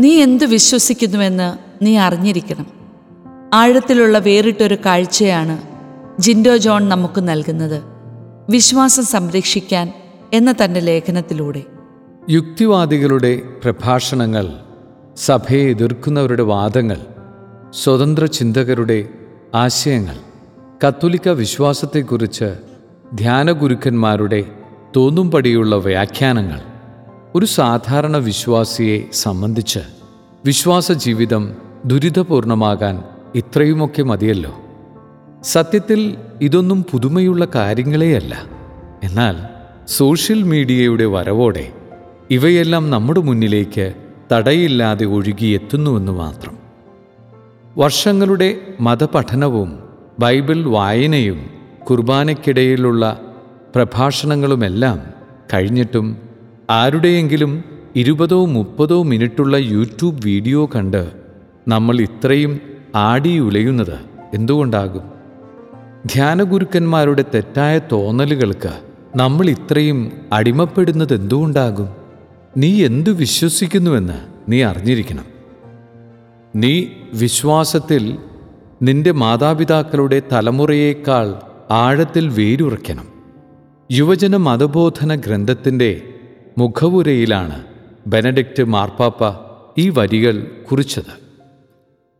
നീ എന്ത് വിശ്വസിക്കുന്നുവെന്ന് നീ അറിഞ്ഞിരിക്കണം. ആഴത്തിലുള്ള വേറിട്ടൊരു കാഴ്ചയാണ് ജിൻഡോ ജോൺ നമുക്ക് നൽകുന്നത്. വിശ്വാസം സംരക്ഷിക്കാൻ എന്ന തന്റെ ലേഖനത്തിലൂടെ. യുക്തിവാദികളുടെ പ്രഭാഷണങ്ങൾ സഭയെ എതിർക്കുന്നവരുടെ വാദങ്ങൾ സ്വതന്ത്ര ചിന്തകരുടെ ആശയങ്ങൾ കത്തോലിക്ക വിശ്വാസത്തെക്കുറിച്ച് ധ്യാനഗുരുക്കന്മാരുടെ തോന്നുംപടിയുള്ള വ്യാഖ്യാനങ്ങൾ ഒരു സാധാരണ വിശ്വാസിയെ സംബന്ധിച്ച് വിശ്വാസ ജീവിതം ദുരിതപൂർണമാകാൻ ഇത്രയുമൊക്കെ മതിയല്ലോ. സത്യത്തിൽ ഇതൊന്നും പുതുമയുള്ള കാര്യങ്ങളെയല്ല. എന്നാൽ സോഷ്യൽ മീഡിയയുടെ വരവോടെ ഇവയെല്ലാം നമ്മുടെ മുന്നിലേക്ക് തടയില്ലാതെ ഒഴുകിയെത്തുന്നുവെന്ന് മാത്രം. വർഷങ്ങളുടെ മതപഠനവും ബൈബിൾ വായനയും കുർബാനയ്ക്കിടയിലുള്ള പ്രഭാഷണങ്ങളുമെല്ലാം കഴിഞ്ഞിട്ടും ആരുടെയെങ്കിലും ഇരുപതോ മുപ്പതോ മിനിറ്റുള്ള യൂട്യൂബ് വീഡിയോ കണ്ട് നമ്മൾ ഇത്രയും ആടിയുലയുന്നത് എന്തുകൊണ്ടാകും? ധ്യാനഗുരുക്കന്മാരുടെ തെറ്റായ തോന്നലുകൾക്ക് നമ്മൾ ഇത്രയും അടിമപ്പെടുന്നത് എന്തുകൊണ്ടാകും? നീ എന്തു വിശ്വസിക്കുന്നുവെന്ന് നീ അറിഞ്ഞിരിക്കണം. നീ വിശ്വാസത്തിൽ നിന്റെ മാതാപിതാക്കളുടെ തലമുറയേക്കാൾ ആഴത്തിൽ വേരുറയ്ക്കണം. യുവജന മതബോധന ഗ്രന്ഥത്തിന്റെ മുഖവുരയിലാണ് ബെനഡിക്റ്റ് മാർപ്പാപ്പ ഈ വരികൾ കുറിച്ചത്.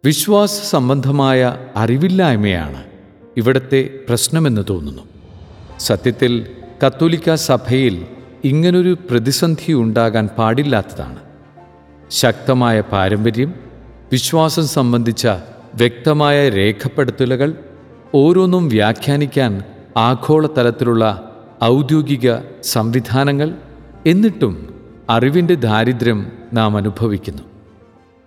വിശ്വാസ സംബന്ധമായ അറിവില്ലായ്മയാണ് ഇവിടത്തെ പ്രശ്നമെന്ന് തോന്നുന്നു. സത്യത്തിൽ കത്തോലിക്ക സഭയിൽ ഇങ്ങനൊരു പ്രതിസന്ധി ഉണ്ടാകാൻ പാടില്ലാത്തതാണ്. ശക്തമായ പാരമ്പര്യം വിശ്വാസം സംബന്ധിച്ച വ്യക്തമായ രേഖപ്പെടുത്തലുകൾ ഓരോന്നും വ്യാഖ്യാനിക്കാൻ ആഗോളതലത്തിലുള്ള ഔദ്യോഗിക സംവിധാനങ്ങൾ എന്നിട്ടും അറിവിന്റെ ദാരിദ്ര്യം നാം അനുഭവിക്കുന്നു.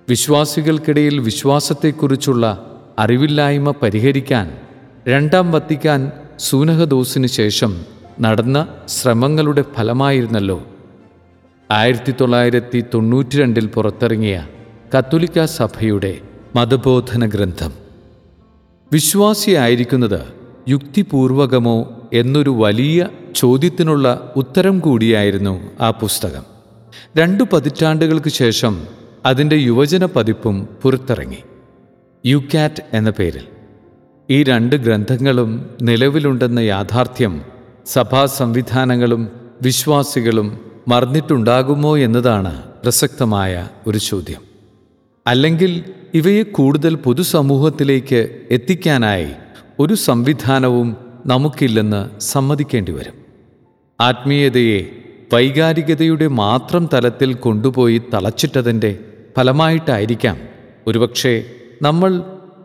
വിശ്വാസികൾക്കിടയിൽ വിശ്വാസത്തെക്കുറിച്ചുള്ള അറിവില്ലായ്മ പരിഹരിക്കാൻ രണ്ടാം വത്തിക്കാൻ സൂനഹദോസിന് ശേഷം നടന്ന ശ്രമങ്ങളുടെ ഫലമായിരുന്നല്ലോ. ആയിരത്തി തൊള്ളായിരത്തി തൊണ്ണൂറ്റി രണ്ടിൽ പുറത്തിറങ്ങിയ കത്തോലിക്ക സഭയുടെ മതബോധന ഗ്രന്ഥം. വിശ്വാസിയായിരിക്കുന്നത് യുക്തിപൂർവകമോ എന്നൊരു വലിയ ചോദ്യത്തിനുള്ള ഉത്തരം കൂടിയായിരുന്നു ആ പുസ്തകം. രണ്ടു പതിറ്റാണ്ടുകൾക്ക് ശേഷം അതിന്റെ യുവജന പതിപ്പും പുറത്തിറങ്ങി. യു കാറ്റ് എന്ന പേരിൽ. ഈ രണ്ട് ഗ്രന്ഥങ്ങളും നിലവിലുണ്ടെന്ന യാഥാർത്ഥ്യം സഭാ സംവിധാനങ്ങളും വിശ്വാസികളും മറന്നിട്ടുണ്ടാകുമോ എന്നതാണ് പ്രസക്തമായ ഒരു ചോദ്യം. അല്ലെങ്കിൽ ഇവയെ കൂടുതൽ പൊതുസമൂഹത്തിലേക്ക് എത്തിക്കാനായി ഒരു സംവിധാനവും നമുക്കില്ലെന്ന് സമ്മതിക്കേണ്ടി വരും ആത്മീയതയെ വൈകാരികതയുടെ മാത്രം തലത്തിൽ കൊണ്ടുപോയി തളച്ചിട്ടതിന്റെ ഫലമായിട്ടായിരിക്കാം. ഒരുപക്ഷെ നമ്മൾ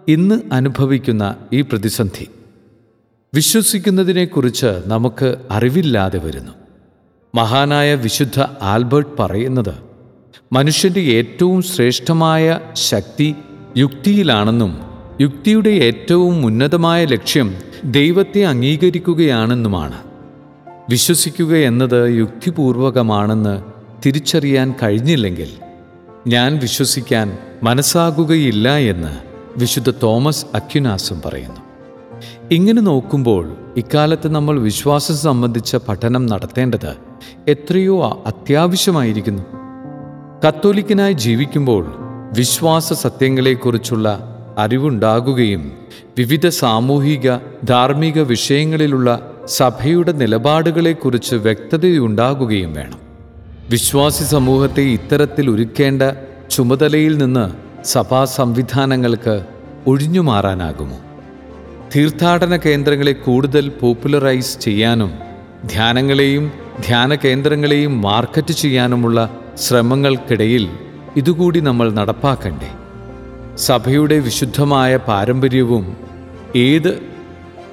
ഇന്ന് അനുഭവിക്കുന്ന ഈ പ്രതിസന്ധി. വിശ്വസിക്കുന്നതിനെക്കുറിച്ച് നമുക്ക് അറിവില്ലാതെ വരുന്നു. മഹാനായ വിശുദ്ധ ആൽബർട്ട് പറയുന്നത് മനുഷ്യന്റെ ഏറ്റവും ശ്രേഷ്ഠമായ ശക്തി യുക്തിയിലാണെന്നും യുക്തിയുടെ ഏറ്റവും ഉന്നതമായ ലക്ഷ്യം ദൈവത്തെ അംഗീകരിക്കുകയാണെന്നുമാണ്. വിശ്വസിക്കുക എന്നത് യുക്തിപൂർവകമാണെന്ന് തിരിച്ചറിയാൻ കഴിഞ്ഞില്ലെങ്കിൽ ഞാൻ വിശ്വസിക്കാൻ മനസ്സാകുകയില്ല എന്ന് വിശുദ്ധ തോമസ് അക്യുനാസും പറയുന്നു. ഇങ്ങനെ നോക്കുമ്പോൾ ഇക്കാലത്ത് നമ്മൾ വിശ്വാസം സംബന്ധിച്ച പഠനം നടത്തേണ്ടത് എത്രയോ അത്യാവശ്യമായിരിക്കുന്നു. കത്തോലിക്കനായി ജീവിക്കുമ്പോൾ വിശ്വാസ സത്യങ്ങളെക്കുറിച്ചുള്ള അറിവുണ്ടാകുകയും വിവിധ സാമൂഹിക ധാർമ്മിക വിഷയങ്ങളിലുള്ള സഭയുടെ നിലപാടുകളെക്കുറിച്ച് വ്യക്തതയുണ്ടാകുകയും വേണം. വിശ്വാസി സമൂഹത്തെ ഇത്തരത്തിൽ ഒരുക്കേണ്ട ചുമതലയിൽ നിന്ന് സഭാ സംവിധാനങ്ങൾക്ക് ഒഴിഞ്ഞു മാറാനാകുമോ? തീർത്ഥാടന കേന്ദ്രങ്ങളെ കൂടുതൽ പോപ്പുലറൈസ് ചെയ്യാനും ധ്യാനങ്ങളെയും ധ്യാന കേന്ദ്രങ്ങളെയും മാർക്കറ്റ് ചെയ്യാനുമുള്ള ശ്രമങ്ങൾക്കിടയിൽ ഇതുകൂടി നമ്മൾ നടപ്പാക്കണ്ടേ? സഭയുടെ വിശുദ്ധമായ പാരമ്പര്യവും ഏത്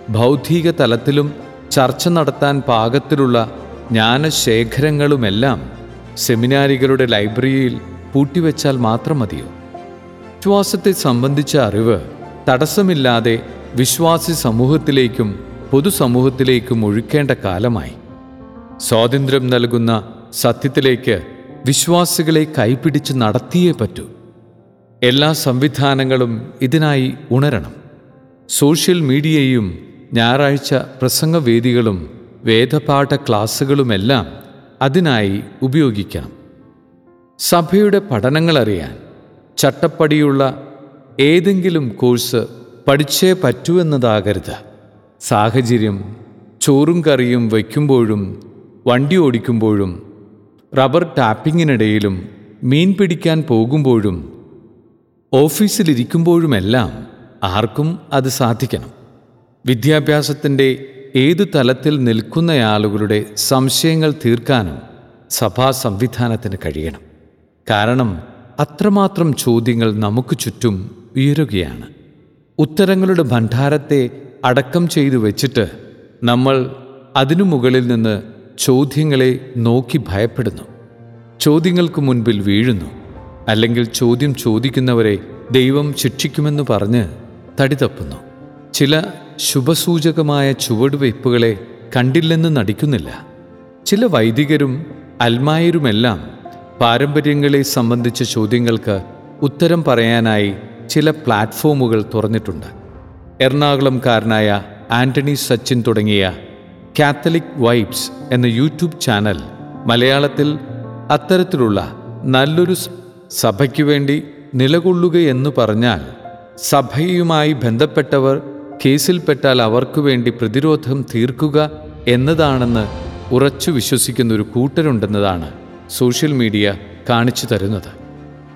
ഭൗതിക തലത്തിലും ചർച്ച നടത്താൻ പാകത്തിലുള്ള ജ്ഞാനശേഖരങ്ങളുമെല്ലാം സെമിനാരികളുടെ ലൈബ്രറിയിൽ പൂട്ടിവെച്ചാൽ മാത്രം മതിയോ? വിശ്വാസത്തെ സംബന്ധിച്ച അറിവ് തടസ്സമില്ലാതെ വിശ്വാസി സമൂഹത്തിലേക്കും പൊതുസമൂഹത്തിലേക്കും ഒഴുക്കേണ്ട കാലമായി. സ്വാതന്ത്ര്യം നൽകുന്ന സത്യത്തിലേക്ക് വിശ്വാസികളെ കൈപിടിച്ച് നടത്തിയേ പറ്റൂ. എല്ലാ സംവിധാനങ്ങളും ഇതിനായി ഉണരണം. സോഷ്യൽ മീഡിയയും ഞായറാഴ്ച പ്രസംഗവേദികളും വേദപാഠ ക്ലാസ്സുകളുമെല്ലാം അതിനായി ഉപയോഗിക്കണം സഭയുടെ പഠനങ്ങളറിയാൻ ചട്ടപ്പടിയുള്ള ഏതെങ്കിലും കോഴ്സ് പഠിച്ചേ പറ്റൂ എന്നതാകരുത്. സാഹചര്യം ചോറും കറിയും വയ്ക്കുമ്പോഴും വണ്ടി ഓടിക്കുമ്പോഴും റബ്ബർ ടാപ്പിങ്ങിനിടയിലും മീൻ പിടിക്കാൻ പോകുമ്പോഴും ഓഫീസിലിരിക്കുമ്പോഴുമെല്ലാം ആർക്കും അത് സാധിക്കണം. വിദ്യാഭ്യാസത്തിന്റെ ഏതു തലത്തിൽ നിൽക്കുന്നയാളുകളുടെ സംശയങ്ങൾ തീർക്കാനും സഭാ സംവിധാനത്തിന് കഴിയണം. കാരണം അത്രമാത്രം ചോദ്യങ്ങൾ നമുക്ക് ചുറ്റും ഉയരുകയാണ്. ഉത്തരങ്ങളുടെ ഭണ്ഡാരത്തെ അടക്കം ചെയ്തു വെച്ചിട്ട് നമ്മൾ അതിനു മുകളിൽ നിന്ന് ചോദ്യങ്ങളെ നോക്കി ഭയപ്പെടുന്നു. ചോദ്യങ്ങൾക്ക് മുൻപിൽ വീഴുന്നു. അല്ലെങ്കിൽ ചോദ്യം ചോദിക്കുന്നവരെ ദൈവം ശിക്ഷിക്കുമെന്ന് പറഞ്ഞ് തടി തപ്പുന്നു ചില ശുഭസൂചകമായ ചുവടുവയ്പ്പുകളെ കണ്ടില്ലെന്ന് നടിക്കുന്നില്ല. ചില വൈദികരും അൽമായരുമെല്ലാം പാരമ്പര്യങ്ങളെ സംബന്ധിച്ച ചോദ്യങ്ങൾക്ക് ഉത്തരം പറയാനായി ചില പ്ലാറ്റ്ഫോമുകൾ തുറന്നിട്ടുണ്ട്. എറണാകുളംകാരനായ ആന്റണി സച്ചിൻ തുടങ്ങിയ കാത്തലിക് വൈബ്സ് എന്ന യൂട്യൂബ് ചാനൽ മലയാളത്തിൽ അത്തരത്തിലുള്ള നല്ലൊരു സഭയ്ക്ക് വേണ്ടി നിലകൊള്ളുകയെന്ന് പറഞ്ഞാൽ സഭയുമായി ബന്ധപ്പെട്ടവർ കേസിൽപ്പെട്ടാൽ അവർക്കു വേണ്ടി പ്രതിരോധം തീർക്കുക എന്നതാണെന്ന് ഉറച്ചു വിശ്വസിക്കുന്ന ഒരു കൂട്ടരുണ്ടെന്നതാണ് സോഷ്യൽ മീഡിയ കാണിച്ചു തരുന്നത്.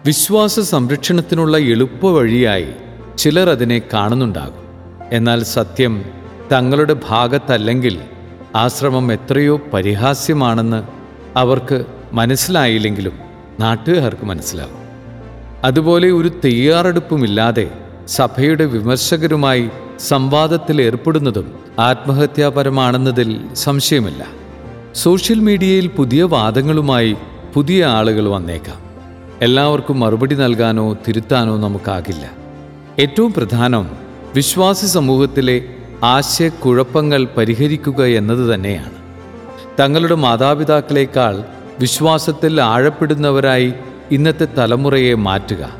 വിശ്വാസ സംരക്ഷണത്തിനുള്ള എളുപ്പ വഴിയായി ചിലർ അതിനെ കാണുന്നുണ്ടാകും. എന്നാൽ സത്യം തങ്ങളുടെ ഭാഗത്തല്ലെങ്കിൽ ആശ്രമം എത്രയോ പരിഹാസ്യമാണെന്ന് അവർക്ക് മനസ്സിലായില്ലെങ്കിലും നാട്ടുകാർക്ക് മനസ്സിലാകും അതുപോലെ ഒരു തയ്യാറെടുപ്പുമില്ലാതെ സഭയുടെ വിമർശകരുമായി സംവാദത്തിൽ ഏർപ്പെടുന്നതും ആത്മഹത്യാപരമാണെന്നതിൽ സംശയമില്ല. സോഷ്യൽ മീഡിയയിൽ പുതിയ വാദങ്ങളുമായി പുതിയ ആളുകൾ വന്നേക്കാം. എല്ലാവർക്കും മറുപടി നൽകാനോ തിരുത്താനോ നമുക്കാകില്ല. ഏറ്റവും പ്രധാനം വിശ്വാസി സമൂഹത്തിലെ ആശയക്കുഴപ്പങ്ങൾ പരിഹരിക്കുക എന്നത് തന്നെയാണ്. തങ്ങളുടെ മാതാപിതാക്കളെക്കാൾ വിശ്വാസത്തിൽ ആഴപ്പെടുന്നവരായി ഇന്നത്തെ തലമുറയെ മാറ്റുക.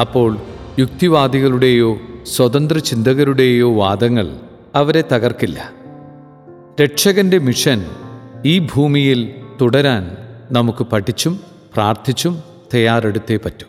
അപ്പോൾ യുക്തിവാദികളുടെയോ സ്വതന്ത്ര ചിന്തകരുടെയോ വാദങ്ങൾ അവരെ തകർക്കില്ല. രക്ഷകന്റെ മിഷൻ ഈ ഭൂമിയിൽ തുടരാൻ നമുക്ക് പഠിച്ചും പ്രാർത്ഥിച്ചും തയ്യാറെടുത്തേ പറ്റൂ.